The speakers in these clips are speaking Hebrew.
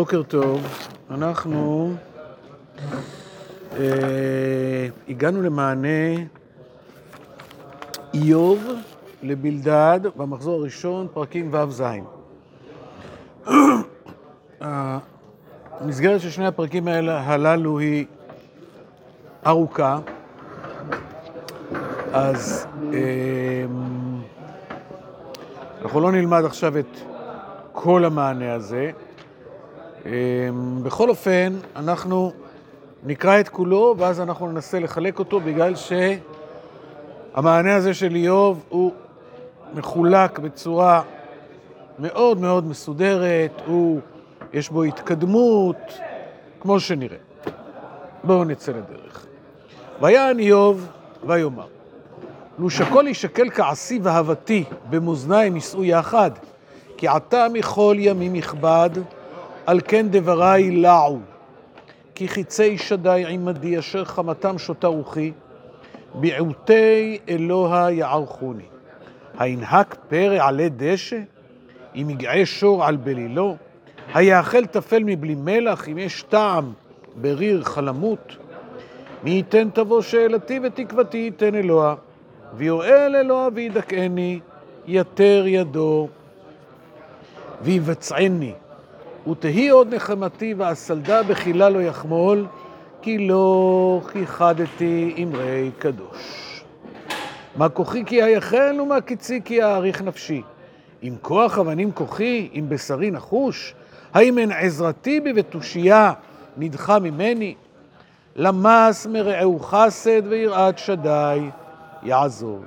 בוקר טוב, אנחנו אה, הגענו למענה איוב לבלדד במחזור הראשון, פרקים ו"ז. המסגרת של שני הפרקים האלה, הללו היא ארוכה, אז אה, אנחנו לא נלמד עכשיו את כל המענה הזה. אה, בכל אופן, אנחנו נקרא את כולו, ואז אנחנו ננסה לחלק אותו, בגלל שהמענה הזה של איוב הוא מחולק בצורה מאוד מאוד מסודרת, הוא, יש בו התקדמות, כמו שנראה. בואו נצא לדרך. ויען איוב ויאמר, לו שכל ישקל כעשי ואהבתי במאזניים יישאו יחד, כי עתה מכל ימים יכבד, על כן דבריי לעו. כי חיצי שדי עמדי אשר חמתם שותה רוחי, ביעוטי אלוה יערכוני. הינהק פרא עלי דשא, אם יגעה שור על בלילו? היאכל טפל מבלי מלח, אם יש טעם בריר חלמות? מי ייתן תבוא שאלתי ותקוותי ייתן אלוה, ויואל אלוה וידכאני, יתר ידו ויבצעני. ותהי עוד נחמתי ואסלדה בחילה לא יחמול, כי לא כיחדתי אמרי קדוש. מה כוחי כי אייחל ומה קצי כי אאריך נפשי. אם כוח אבנים כוחי, אם בשרי נחוש, האם אין עזרתי בי ותושייה נדחה ממני? למס מרעהו חסד ויראת שדי יעזוב.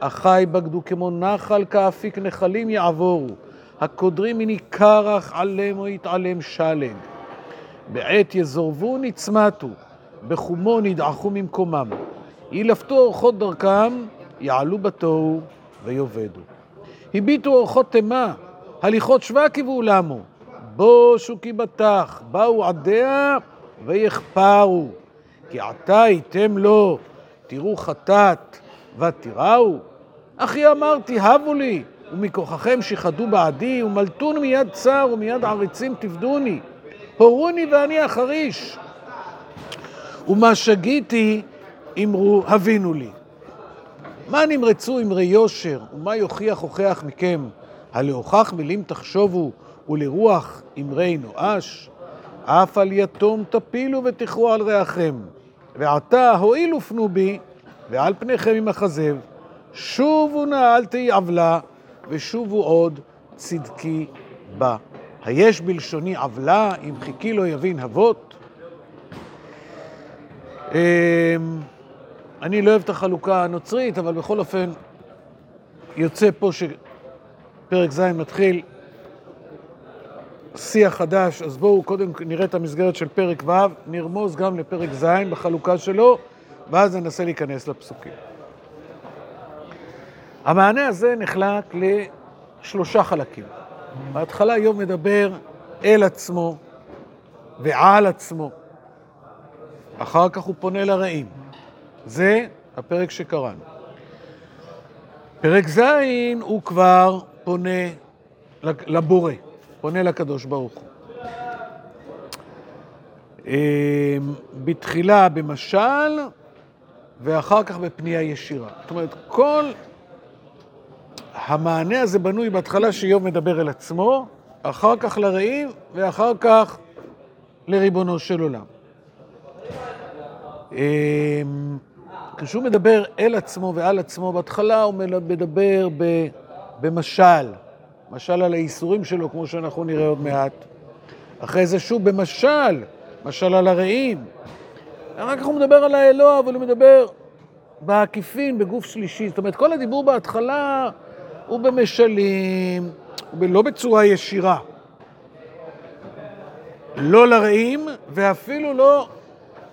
אחי בגדו כמו נחל, כאפיק נחלים יעבורו. הקודרים מני קרח עלם או יתעלם שלג. בעת יזורבו נצמתו, בחומו נדעכו ממקומם. ילפתו אורחות דרכם, יעלו בתוהו ויאבדו. הביטו אורחות תימה, הליכות שווה קיוו למו. בושו כי בטח, באו עדיה ויחפרו. כי עתה הייתם לו, תראו חטאת ותיראו. אחי אמרתי, הבו לי, ומכוחכם שיחדו בעדי, ומלטון מיד צר ומיד עריצים תפדוני. הורוני ואני אחריש. ומה שגיתי, אמרו, הבינו לי. מה נמרצו אמרי יושר, ומה יוכיח הוכח מכם? הלהוכח מילים תחשובו, ולרוח אמרי נואש? אף על יתום תפילו ותכרו על ריחם. ועתה הואילו פנו בי, ועל פניכם עם הכזב, שובו נא אל תהי עוולה, ושובו עוד צדקי בה. היש בלשוני עוולה, אם חיכי לא יבין אבות? אני לא אוהב את החלוקה הנוצרית, אבל בכל אופן יוצא פה שפרק ז' מתחיל שיח חדש, אז בואו קודם נראה את המסגרת של פרק ו', נרמוז גם לפרק ז' בחלוקה שלו, ואז ננסה להיכנס לפסוקים. המענה הזה נחלק לשלושה חלקים. בהתחלה איוב מדבר אל עצמו ועל עצמו. אחר כך הוא פונה לרעים. זה הפרק שקראנו. פרק ז' הוא כבר פונה לבורא, פונה לקדוש ברוך הוא. אמ, בתחילה במשל, ואחר כך בפנייה ישירה. זאת אומרת, כל המענה הזה בנוי בהתחלה שאיוב מדבר אל עצמו, אחר כך לרעים, ואחר כך לריבונו של עולם. אמ, כשהוא מדבר אל עצמו ועל עצמו, בהתחלה הוא מדבר במשל, משל על האיסורים שלו, כמו שאנחנו נראה עוד מעט. אחרי זה שוב במשל, משל על הרעים. אחר כך הוא מדבר על האלוה, אבל הוא מדבר בעקיפין, בגוף שלישי. זאת אומרת, כל הדיבור בהתחלה הוא במשלים, לא בצורה ישירה. לא לרעים, ואפילו לא,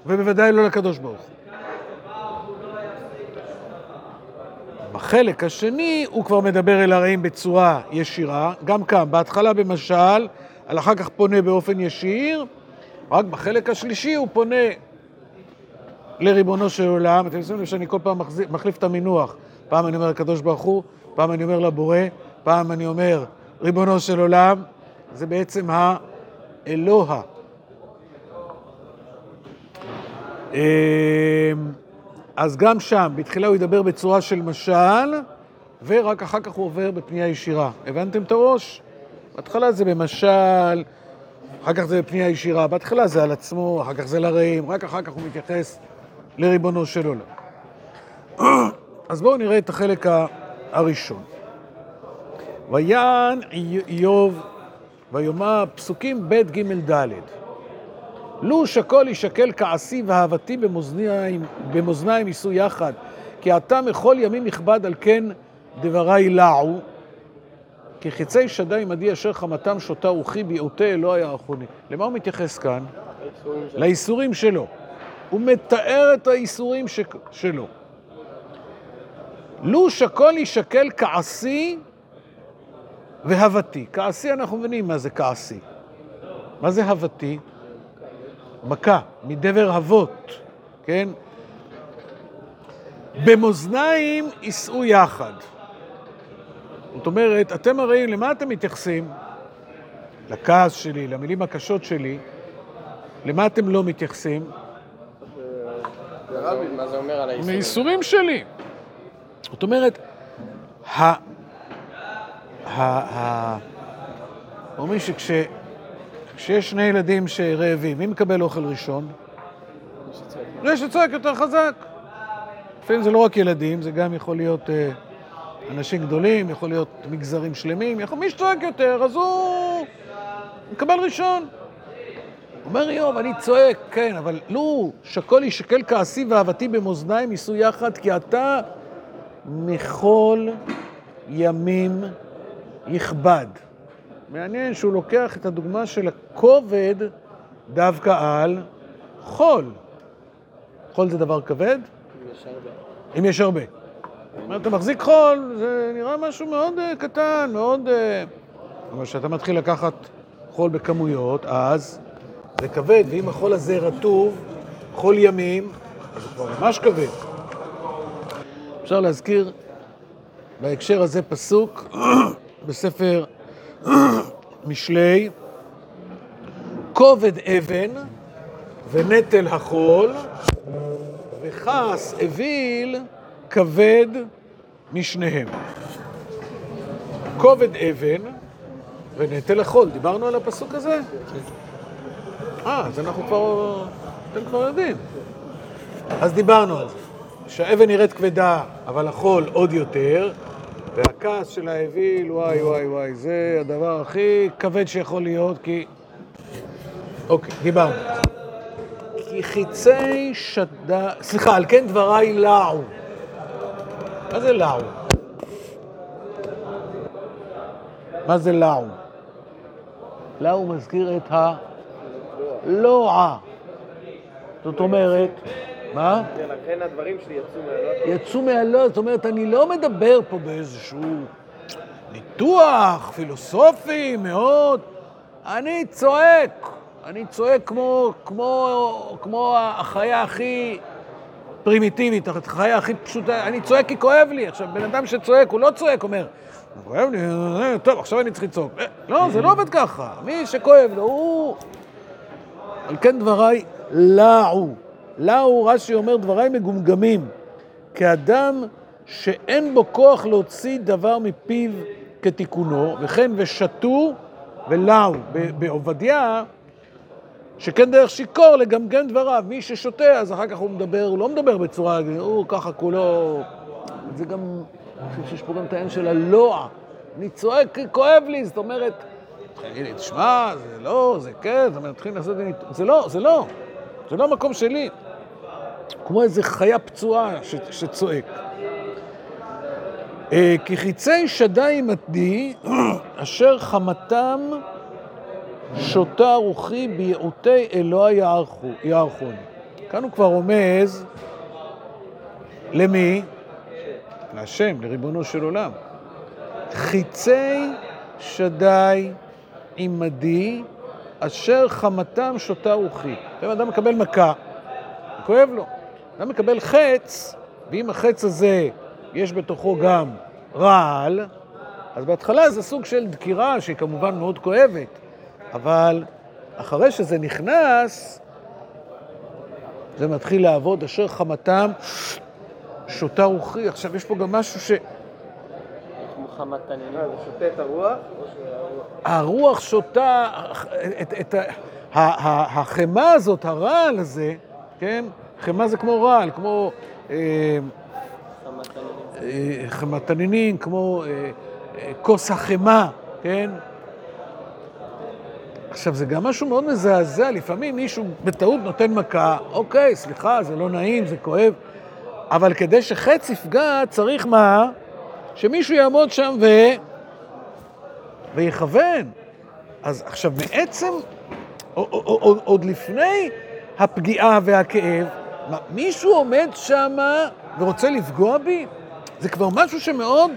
ובוודאי לא לקדוש ברוך הוא. בחלק השני הוא כבר מדבר אל הרעים בצורה ישירה, גם כאן, בהתחלה במשל, על אחר כך פונה באופן ישיר, רק בחלק השלישי הוא פונה לריבונו של עולם. אתם שמים שאני כל פעם מחליף את המינוח. פעם אני אומר לקדוש ברוך הוא, פעם אני אומר לבורא, פעם אני אומר ריבונו של עולם. זה בעצם אלוה. אמ, אז גם שם, בתחילה הוא ידבר בצורה של משל, ורק אחר כך הוא עובר בפנייה ישירה. הבנתם את הראש? בהתחלה זה במשל, אחר כך זה בפנייה ישירה. בהתחלה זה על עצמו, אחר כך זה לרעים, רק אחר כך הוא מתייחס לריבונו של עולם. אז בואו נראה את החלק הראשון. ויען איוב ויאמר פסוקים ב' ג' ד' לו שכל ישקל כעשי ואהבתי במאזניים, במאזניים יישאו יחד, כי אתה מכל ימים יכבד על כן דברי לעו, כי חיצי שדי עמדי אשר חמתם שותה רוחי ביעוטי אלוהי יערכוני. למה הוא מתייחס כאן? לאיסורים שלו. הוא מתאר את האיסורים ש... שלו. לו שכל ישקל כעשי והבתי. כעשי, אנחנו מבינים מה זה כעשי. מה זה הבתי? מכה, מדבר אבות, כן? במאזניים יישאו יחד. זאת אומרת, אתם הרי, למה אתם מתייחסים? לכעס שלי, למילים הקשות שלי. למה אתם לא מתייחסים? מה זה אומר על האיסורים? מהייסורים שלי. זאת אומרת, ה... ה... ה... אומרים שכשיש שני ילדים שרעבים, מי מקבל אוכל ראשון? זה שצועק יותר חזק. לפעמים זה לא רק ילדים, זה גם יכול להיות אה, אנשים גדולים, יכול להיות מגזרים שלמים, יכול... מי שצועק יותר, אז הוא מקבל ראשון. אומר איוב, אני צועק, כן, אבל לו שכל ישקל כעשי ואהבתי במאזניים יישאו יחד, כי אתה מכל ימים יכבד. מעניין שהוא לוקח את הדוגמה של הכובד דווקא על חול. חול זה דבר כבד? יש הרבה. אם יש הרבה. אתה מחזיק חול, זה נראה משהו מאוד uh, קטן, מאוד... Uh... אבל כשאתה מתחיל לקחת חול בכמויות, אז זה כבד, ואם החול הזה רטוב, חול ימים, אז הוא כבר ממש כבד. אפשר להזכיר בהקשר הזה פסוק בספר משלי, כובד אבן ונטל החול, וכעס אוויל כבד משניהם. כובד אבן ונטל החול, דיברנו על הפסוק הזה? אה, אז אנחנו כבר, אתם כבר יודעים. אז דיברנו על זה, שהאבן נראית כבדה, אבל החול עוד יותר, והכעס של האוויל, וואי וואי וואי, זה הדבר הכי כבד שיכול להיות, כי... אוקיי, דיברנו. כי חיצי שדה... סליחה, על כן דבריי לעו. מה זה לעו? מה זה לעו? לעו מזכיר את הלועה. זאת אומרת, מה? כן, לכן הדברים שלי יצאו מהלא... יצאו מהלא, זאת אומרת, אני לא מדבר פה באיזשהו ניתוח פילוסופי מאוד, אני צועק, אני צועק כמו, כמו, כמו החיה הכי פרימיטיבית, החיה הכי פשוטה, אני צועק כי כואב לי. עכשיו, בן אדם שצועק, הוא לא צועק, אומר, כואב לי, אה, טוב, עכשיו אני צריך לצעוק. אה, לא, זה לא עובד ככה. מי שכואב לו, הוא... על כן דבריי לעו. לעו, רש"י אומר, דבריי מגומגמים. כאדם שאין בו כוח להוציא דבר מפיו כתיקונו, וכן ושתו ולעו. ב- בעובדיה, שכן דרך שיכור לגמגם דבריו. מי ששותה, אז אחר כך הוא מדבר, הוא לא מדבר בצורה, הוא ככה כולו... זה גם, אני חושב שיש פה גם את העניין של הלוע. אני צועק כואב לי, זאת אומרת, תגיד לי, תשמע, זה לא, זה כן, זאת אומרת, מתחילים לעשות. זה לא, זה לא, זה לא המקום שלי. כמו איזה חיה פצועה ש, שצועק. אה, כי חיצי שדי עמדי, אשר חמתם שותה רוחי ביעוטי אלוהי יערכו- יערכוני. כאן הוא כבר רומז למי? להשם, לריבונו של עולם. חיצי שדי עמדי, אשר חמתם שותה רוחי. לפעמים אדם מקבל מכה, כואב לו. אדם מקבל חץ, ואם החץ הזה יש בתוכו גם רעל, אז בהתחלה זה סוג של דקירה שהיא כמובן מאוד כואבת, אבל אחרי שזה נכנס, זה מתחיל לעבוד, אשר חמתם שותה רוחי. עכשיו, יש פה גם משהו ש... זה שותה את הרוח? הרוח שותה, את, את, ה- החמאה הזאת, הרעל הזה, כן? חמאה זה כמו רעל, כמו אה. אה, חמת תנינים, כמו אה, כוס החמאה, כן? עכשיו, זה גם משהו מאוד מזעזע, לפעמים מישהו בטעות נותן מכה, אוקיי, סליחה, זה לא נעים, זה כואב, אבל כדי שחץ יפגע, צריך מה? שמישהו יעמוד שם ו... ויכוון. אז עכשיו, או- עוד לפני הפגיעה והכאב, מה, מישהו עומד שם ורוצה לפגוע בי? זה כבר משהו שמאוד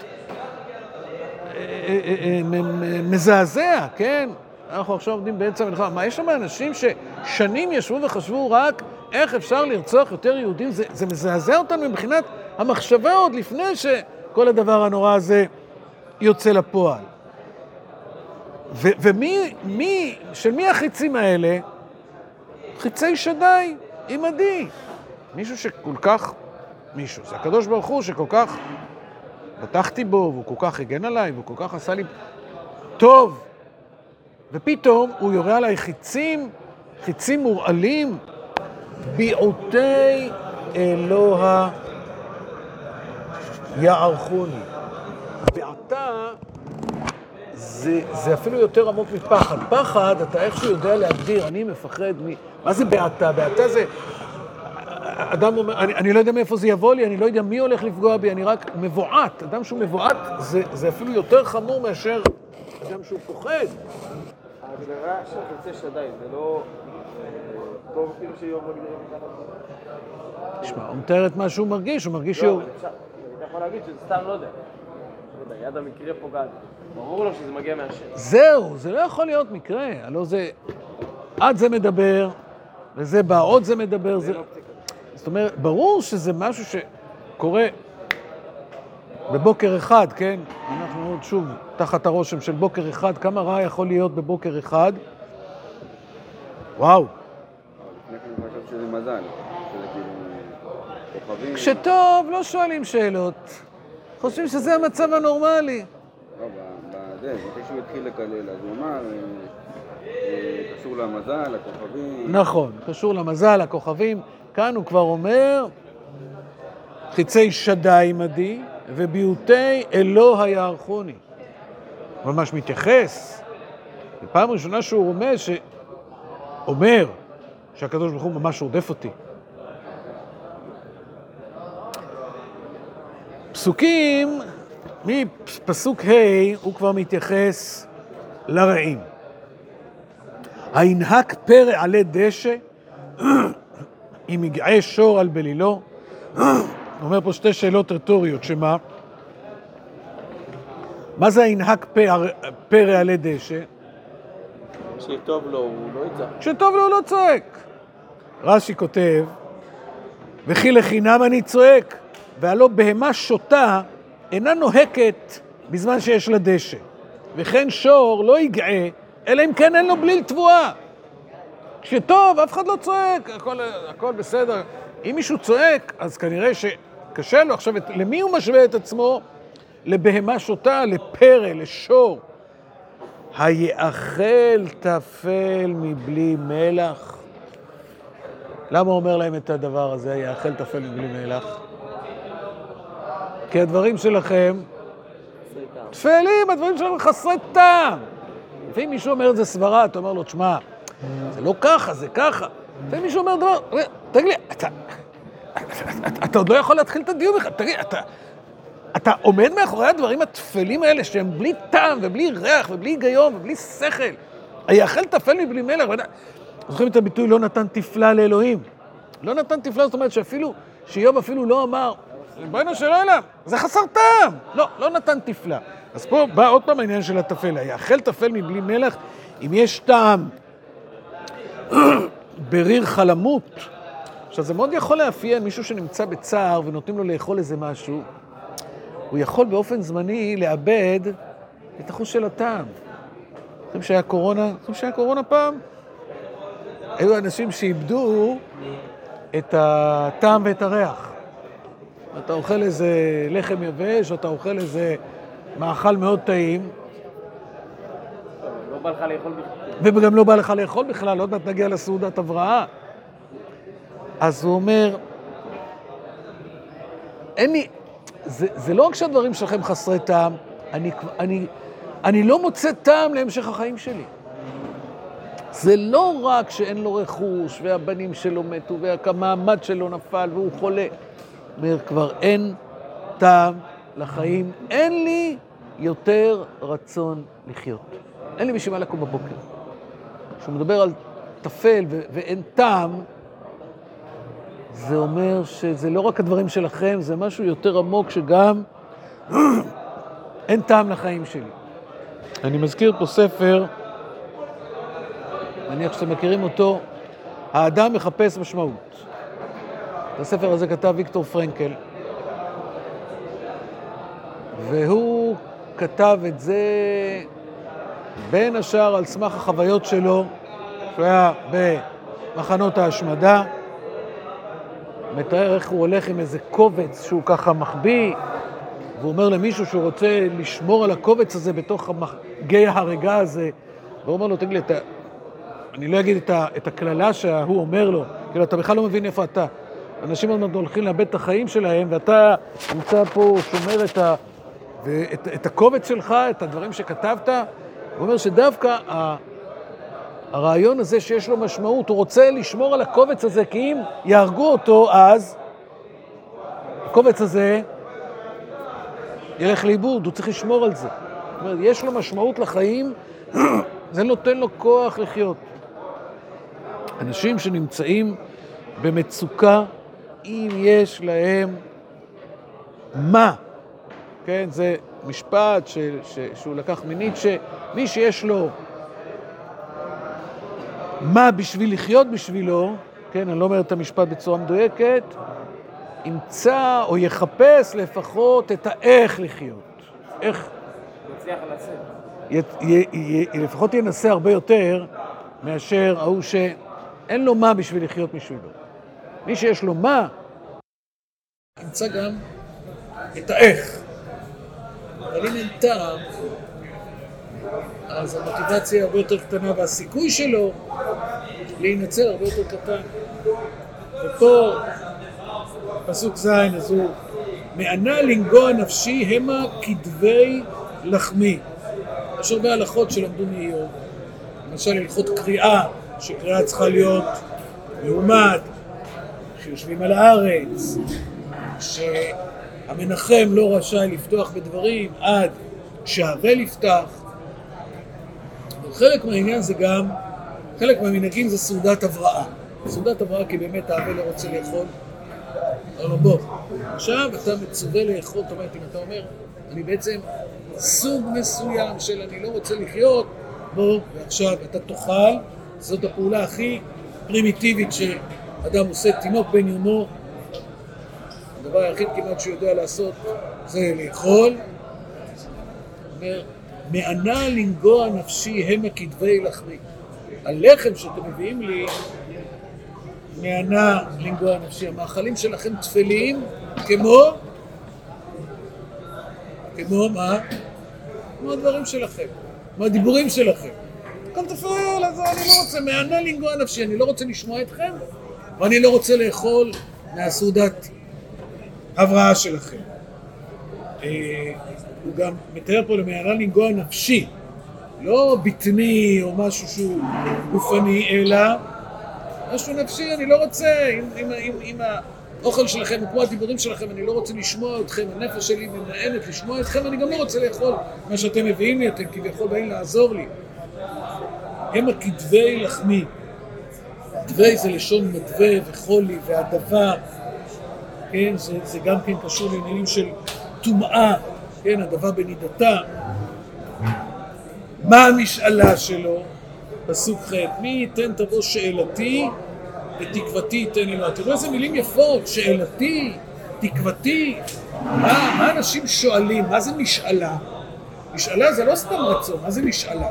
אה, אה, אה, מזעזע, כן? אנחנו עכשיו עומדים באמצע המלחמה. מה, יש שם אנשים ששנים ישבו וחשבו רק איך אפשר לרצוח יותר יהודים? זה, זה מזעזע אותנו מבחינת המחשבה עוד לפני שכל הדבר הנורא הזה יוצא לפועל. ו- ומי, מי, של מי החיצים האלה? חיצי שדי, עימדי. מישהו שכל כך, מישהו, זה הקדוש ברוך הוא שכל כך בטחתי בו, והוא כל כך הגן עליי, והוא כל כך עשה לי טוב. ופתאום הוא יורה עליי חיצים, חיצים מורעלים, ביעוטי אלוה יערכוני. בעתה זה, זה אפילו יותר עמוק מפחד. פחד, אתה איכשהו יודע להגדיר, אני מפחד מ... מה זה בעתה? בעתה זה... אדם אומר, אני, אני לא יודע מאיפה זה יבוא לי, אני לא יודע מי הולך לפגוע בי, אני רק מבועת. אדם שהוא מבועת, זה, זה אפילו יותר חמור מאשר אדם שהוא פוחד. ההגדרה של חיצי שדי, זה לא... אה, טוב כאילו שיהיו מגדירים ככה. תשמע, הוא מתאר את מה שהוא מרגיש, הוא מרגיש לא, שהוא... אבל אפשר, אתה יכול להגיד שזה סתם לא יודע. לא יודע, יד המקרה פוגעת. ברור לו שזה מגיע מהשם. זהו, זה לא יכול להיות מקרה, הלוא זה... עד זה מדבר, וזה בא, עוד זה מדבר, זה... זאת אומרת, ברור שזה משהו שקורה בבוקר אחד, כן? אנחנו עוד שוב תחת הרושם של בוקר אחד, כמה רע יכול להיות בבוקר אחד? וואו. כשטוב, לא שואלים שאלות. חושבים שזה המצב הנורמלי. לא, בזה, שהוא התחיל לקלל, אז הוא אמר, אה, קשור למזל, לכוכבים. נכון, קשור למזל, הכוכבים. כאן הוא כבר אומר, חיצי שדי עמדי, וביעוטי אלוה יערכוני. הוא ממש מתייחס. זו פעם ראשונה שהוא רומז, שאומר שהקדוש ברוך הוא ממש רודף אותי. פסוקים, מפסוק ה' הוא כבר מתייחס לרעים. הינהק פרא עלי דשא, עם מגעי שור על בלילו. הוא אומר פה שתי שאלות רטוריות, שמה? מה זה הינהק פרא, פרא עלי דשא? כשטוב לו, הוא לא יצא. כשטוב לו הוא לא צועק. רש"י כותב, וכי לחינם אני צועק, והלא בהמה שותה אינה נוהקת בזמן שיש לה דשא. וכן שור לא יגעה, אלא אם כן אין לו בליל תבואה. כשטוב, אף אחד לא צועק, הכל, הכל בסדר. אם מישהו צועק, אז כנראה שקשה לו. עכשיו, את- למי הוא משווה את עצמו? לבהמה שותה, לפרא, לשור. היאכל תפל מבלי מלח? למה הוא אומר להם את הדבר הזה, היאכל תפל מבלי מלח? כי הדברים שלכם טפלים, הדברים שלכם חסרי טעם. לפעמים מישהו אומר את זה סברה, אתה אומר לו, תשמע, זה לא ככה, זה ככה. לפעמים מישהו אומר דבר, תגיד לי, אתה, אתה, אתה עוד לא יכול להתחיל את הדיון בכלל, תגיד, אתה, אתה עומד מאחורי הדברים הטפלים האלה שהם בלי טעם ובלי ריח ובלי היגיון ובלי שכל. היאכל טפל מבלי מלח. זוכרים את הביטוי לא נתן תפלה לאלוהים? לא נתן תפלה, זאת אומרת שאפילו, שאיוב אפילו לא אמר, ריבונו של עולם, זה חסר טעם. לא, לא נתן תפלה. אז פה בא עוד פעם העניין של הטפל. היאכל טפל מבלי מלח, אם יש טעם בריר חלמות. עכשיו, זה מאוד יכול לאפיין מישהו שנמצא בצער ונותנים לו לאכול איזה משהו. הוא יכול באופן זמני לאבד את החוש של הטעם. זוכרים שהיה קורונה? זוכרים שהיה קורונה פעם? היו אנשים שאיבדו את הטעם ואת הריח. אתה אוכל איזה לחם יבש, או אתה אוכל איזה מאכל מאוד טעים, בא לך לאכול בכלל. וגם לא בא לך לאכול בכלל, עוד מעט נגיע לסעודת הבראה. אז הוא אומר, אין לי, זה, זה לא רק שהדברים שלכם חסרי טעם, אני, אני, אני לא מוצא טעם להמשך החיים שלי. זה לא רק שאין לו רכוש, והבנים שלו מתו, והמעמד שלו נפל, והוא חולה. אומר, כבר אין טעם לחיים, אין לי יותר רצון לחיות. אין לי בשביל מה לקום בבוקר. כשהוא מדבר על טפל ו- ואין טעם, זה אומר שזה לא רק הדברים שלכם, זה משהו יותר עמוק שגם אין טעם לחיים שלי. אני מזכיר פה ספר, נניח שאתם מכירים אותו, האדם מחפש משמעות. את הספר הזה כתב ויקטור פרנקל, והוא כתב את זה בין השאר על סמך החוויות שלו, שהוא היה במחנות ההשמדה, מתאר איך הוא הולך עם איזה קובץ שהוא ככה מחביא, והוא אומר למישהו שהוא רוצה לשמור על הקובץ הזה בתוך גיא ההריגה הזה, והוא אומר לו, תגיד לי, אתה... אני לא אגיד את. את הקללה שהוא אומר לו, כאילו, אתה בכלל לא מבין איפה אתה. אנשים עוד מעט הולכים לאבד את החיים שלהם, ואתה נמצא פה, שומר את, ה... ואת, את הקובץ שלך, את הדברים שכתבת. הוא אומר שדווקא ה... הרעיון הזה שיש לו משמעות, הוא רוצה לשמור על הקובץ הזה, כי אם יהרגו אותו, אז הקובץ הזה ילך לאיבוד, הוא צריך לשמור על זה. זאת אומרת, יש לו משמעות לחיים, זה נותן לו כוח לחיות. אנשים שנמצאים במצוקה, אם יש להם מה, כן, זה משפט ש, ש, שהוא לקח מניטשה, מי שיש לו מה בשביל לחיות בשבילו, כן, אני לא אומר את המשפט בצורה מדויקת, ימצא או יחפש לפחות את האיך לחיות. איך... יצליח לצאת. י, י, י, לפחות ינסה הרבה יותר מאשר ההוא שאין לו מה בשביל לחיות בשבילו. מי שיש לו מה, ימצא גם את האיך. אבל אם אין טעם, אז המוטיבציה הרבה יותר קטנה והסיכוי שלו להינצל הרבה יותר קטן. ופה, פסוק ז', אז הוא מענה לנגוע נפשי המה כדבי לחמי. יש הרבה הלכות שלמדו מאיוב. למשל הלכות קריאה, שקריאה צריכה להיות מעומד, שיושבים על הארץ, שהמנחם לא רשאי לפתוח בדברים עד שהאבל יפתח. חלק מהעניין זה גם, חלק מהמנהגים זה סעודת הבראה. סעודת הבראה כי באמת האבל לא רוצה לאכול. אבל בוא, עכשיו אתה מצווה לאכול, זאת אומרת, אם אתה אומר, אני בעצם סוג מסוים של אני לא רוצה לחיות, בוא, ועכשיו אתה תאכל, זאת הפעולה הכי פרימיטיבית שאדם עושה, תינוק בן יומו, הדבר היחיד כמעט שהוא יודע לעשות זה לאכול. מענה לנגוע נפשי המה כדבי לחמי. הלחם שאתם מביאים לי, מענה לנגוע נפשי. המאכלים שלכם טפלים כמו, כמו מה? כמו הדברים שלכם, כמו הדיבורים שלכם. הכל טפל, אז אני לא רוצה, מענה לנגוע נפשי, אני לא רוצה לשמוע אתכם, ואני לא רוצה לאכול מהסעודת הבראה שלכם. אה, הוא גם מתאר פה למענה לנגוע נפשי, לא בטני או משהו שהוא גופני, אלא משהו נפשי, אני לא רוצה, אם, אם, אם, אם האוכל שלכם הוא כמו הדיבורים שלכם, אני לא רוצה לשמוע אתכם, הנפש שלי ממאנת לשמוע אתכם, אני גם לא רוצה לאכול מה שאתם מביאים לי, אתם כביכול באים לעזור לי. הם הכתבי לחמי. דבי זה לשון מדווה וחולי והדבה, כן, זה, זה גם כן קשור לעניינים של טומאה, כן, הדבה בנידתה. מה המשאלה שלו? פסוק ח' מי ייתן תבוא שאלתי ותקוותי ייתן אלוה. תראו איזה מילים יפות, שאלתי, תקוותי. מה, מה אנשים שואלים? מה זה משאלה? משאלה זה לא סתם רצון, מה זה משאלה?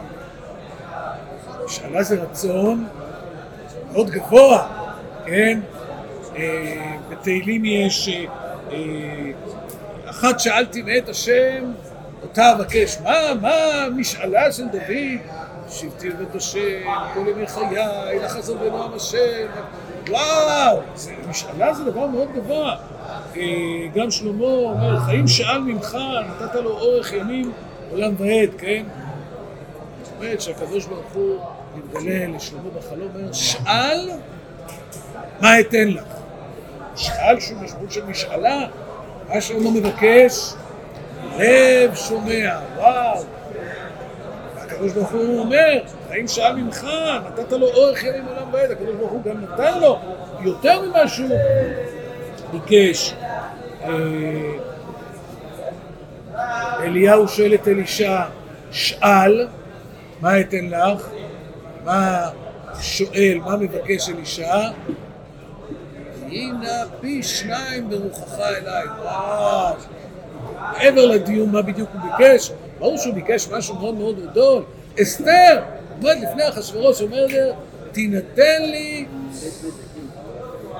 משאלה זה רצון מאוד גבוה, כן? בתהילים יש, אה, אה, אחת שאלתי מאת השם, אותה אבקש, מה, מה המשאלה של דוד? שבתי לבית השם, כל ימי חיי, לחזור בנועם השם, וואו, זה, משאלה זה דבר מאוד גבוה. אה, גם שלמה אומר, חיים שאל ממך, נתת לו אורך ימים עולם ועד, כן? זאת אומרת שהקדוש ברוך הוא מתגלה לשלמה בחלום, אומר, שאל מה אתן לך? שאל שהוא משמעות של משאלה, מה שלמה מבקש? לב שומע, וואו. הקדוש ברוך הוא אומר, האם שאל ממך, נתת לו אורך ימים עולם ועד, הקדוש ברוך הוא גם נתן לו יותר ממה שהוא ביקש. אה, אליהו שואל את אלישע, שאל, מה אתן לך? מה שואל, מה מבקש אלישע? הנה פי שניים ברוחך אליי. מעבר לדיון מה בדיוק הוא ביקש, ברור שהוא ביקש משהו מאוד מאוד גדול. אסתר עומד לפני אחשוורוש, אומר לו, תינתן לי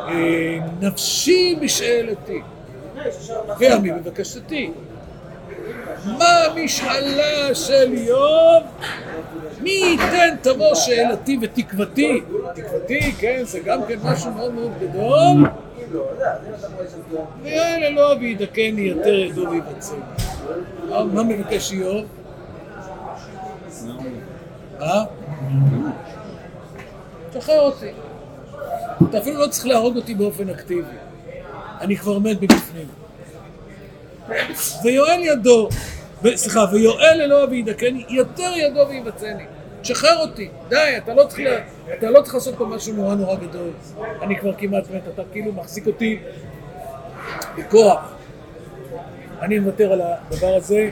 אה, נפשי בשאלתי, ועמי בבקשתי. מה המשאלה של איוב? מי ייתן תבוא שאלתי ותקוותי? תקוותי, כן, זה גם כן משהו מאוד מאוד גדול. ויעל אלוה וידכני יותר ידו ויבצע. מה מבקש איוב? מה? תשחרר אותי. אתה אפילו לא צריך להרוג אותי באופן אקטיבי. אני כבר מת מבפנים. ויואל ידו, סליחה, ויואל אלוה וידכני, יותר ידו ויבצעני. תשחרר אותי, די, אתה לא צריך, אתה לא צריך לעשות פה משהו נורא נורא גדול. אני כבר כמעט מת, אתה כאילו מחזיק אותי בכוח. אני מוותר על הדבר הזה.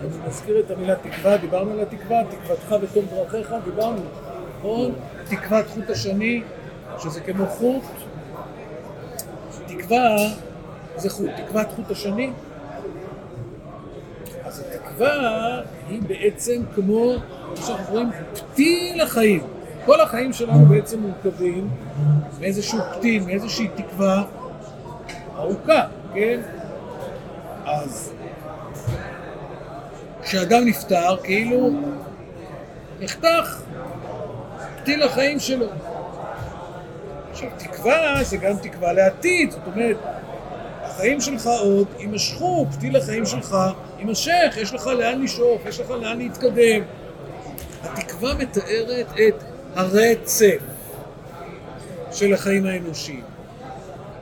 אני מזכיר את המילה תקווה, דיברנו על התקווה, תקוותך ותום דרכיך, דיברנו, נכון? תקוות חוט השני, שזה כמו חוט. תקווה זה חוט, תקוות חוט השני. התקווה היא בעצם כמו, מה שאנחנו קוראים, פתיל לחיים. כל החיים שלנו בעצם מורכבים מאיזשהו פתיל, מאיזושהי תקווה ארוכה, כן? אז כשאדם נפטר, כאילו נחתך פתיל החיים שלו. עכשיו, תקווה זה גם תקווה לעתיד, זאת אומרת, החיים שלך עוד יימשכו, פתיל החיים שלך יימשך, יש לך לאן לשאוף, יש לך לאן להתקדם. התקווה מתארת את הרצף של החיים האנושיים.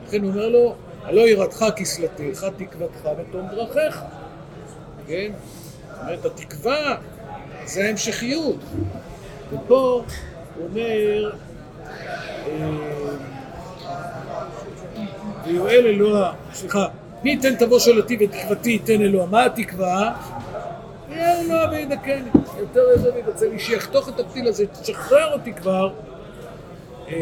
לכן הוא אומר לו, הלא יראתך כסלתך, תקוותך ותום דרכיך. כן? זאת אומרת, התקווה זה ההמשכיות. ופה הוא אומר, אה, ויואל אלוה, סליחה, מי ייתן תבוא שאלתי ותקוותי ייתן אלוה, מה התקווה? יהיה אלוה וידכני, יותר ידו ויבצע לי, שיחתוך את הפתיל הזה, תשחרר אותי כבר. אה,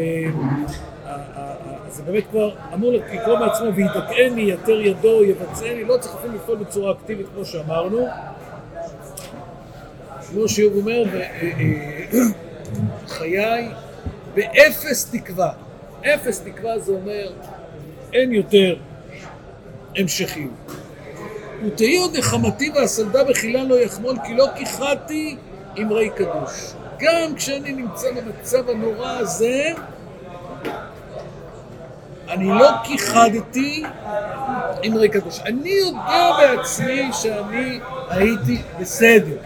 אה, אה, זה באמת כבר אמור לקרוא מעצמו וידכאני, יתר ידו, יבצעני, לא צריך אפילו לפעול בצורה אקטיבית כמו שאמרנו. כמו שאיוב אומר, חיי באפס תקווה. אפס תקווה זה אומר אין יותר המשכיות. ותהי עוד נחמתי והסלדה בחילה לא יחמול כי לא כיחדתי אמרי קדוש. גם כשאני נמצא במצב הנורא הזה, אני לא כיחדתי אמרי קדוש. אני יודע בעצמי שאני הייתי בסדר.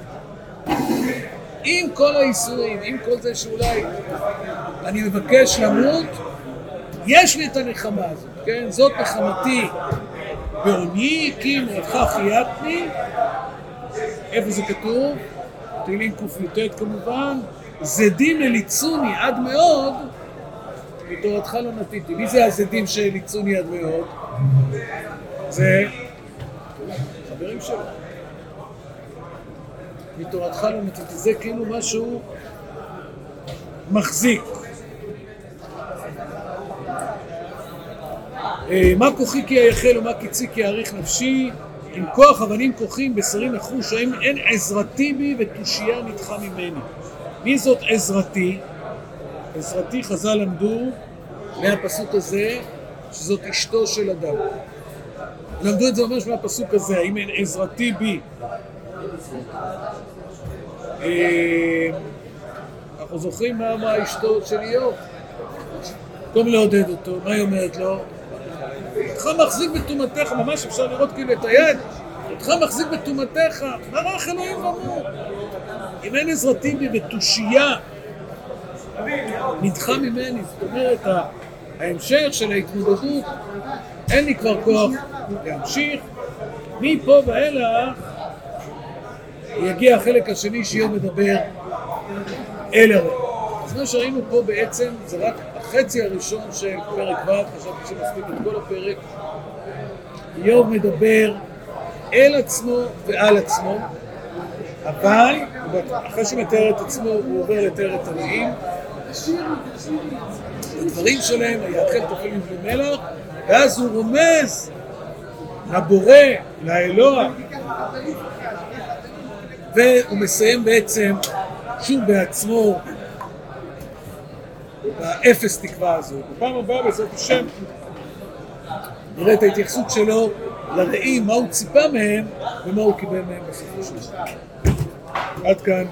עם כל האיסורים, עם כל זה שאולי אני מבקש למות, יש לי את הנחמה הזאת, כן? זאת נחמתי בעוני, כי מלאכה חייתני. איפה זה כתוב? תהילים קי"ט כמובן. זדים הליצוני עד מאוד, מתורתך לא נטיתי. מי זה הזדים שהליצוני עד מאוד? זה חברים שלו. מתורתך לא נטיתי. זה כאילו משהו מחזיק. מה כוחי כי אייחל ומה קיצי כי אאריך נפשי עם כוח אבנים כוחים בשרי נחוש האם אין עזרתי בי ותושייה נדחה ממני מי זאת עזרתי? עזרתי חז"ל למדו מהפסוק הזה, שזאת אשתו של אדם. למדו את זה ממש מהפסוק הזה, האם אין עזרתי בי. אה, אנחנו זוכרים מה אמרה אשתו של איוב? במקום לעודד אותו, מה היא אומרת לו? אותך מחזיק בטומאתך, ממש אפשר לראות כאילו את היד, אותך מחזיק בטומאתך, ברך אלוהים ואמור. אם אין עזרתי בי בתושייה, נדחה ממני, זאת אומרת, ההמשך של ההתמודדות, אין לי כבר כוח להמשיך. מפה ואילך יגיע החלק השני שאיוב מדבר אל הרע. מה שראינו פה בעצם זה רק החצי הראשון של פרק ו', חשבתי שמספיק את כל הפרק. איוב מדבר אל עצמו ועל עצמו, אבל אחרי שהוא מתאר את עצמו הוא עובר לתאר את הרעים. הדברים שלהם, היאכל תפלים במלח, ואז הוא רומז לבורא, לאלוה, והוא מסיים בעצם שוב בעצמו באפס תקווה הזו. בפעם הבאה בעזרת השם נראה את ההתייחסות שלו לרעים, מה הוא ציפה מהם ומה הוא קיבל מהם בסופו של דבר. עד כאן.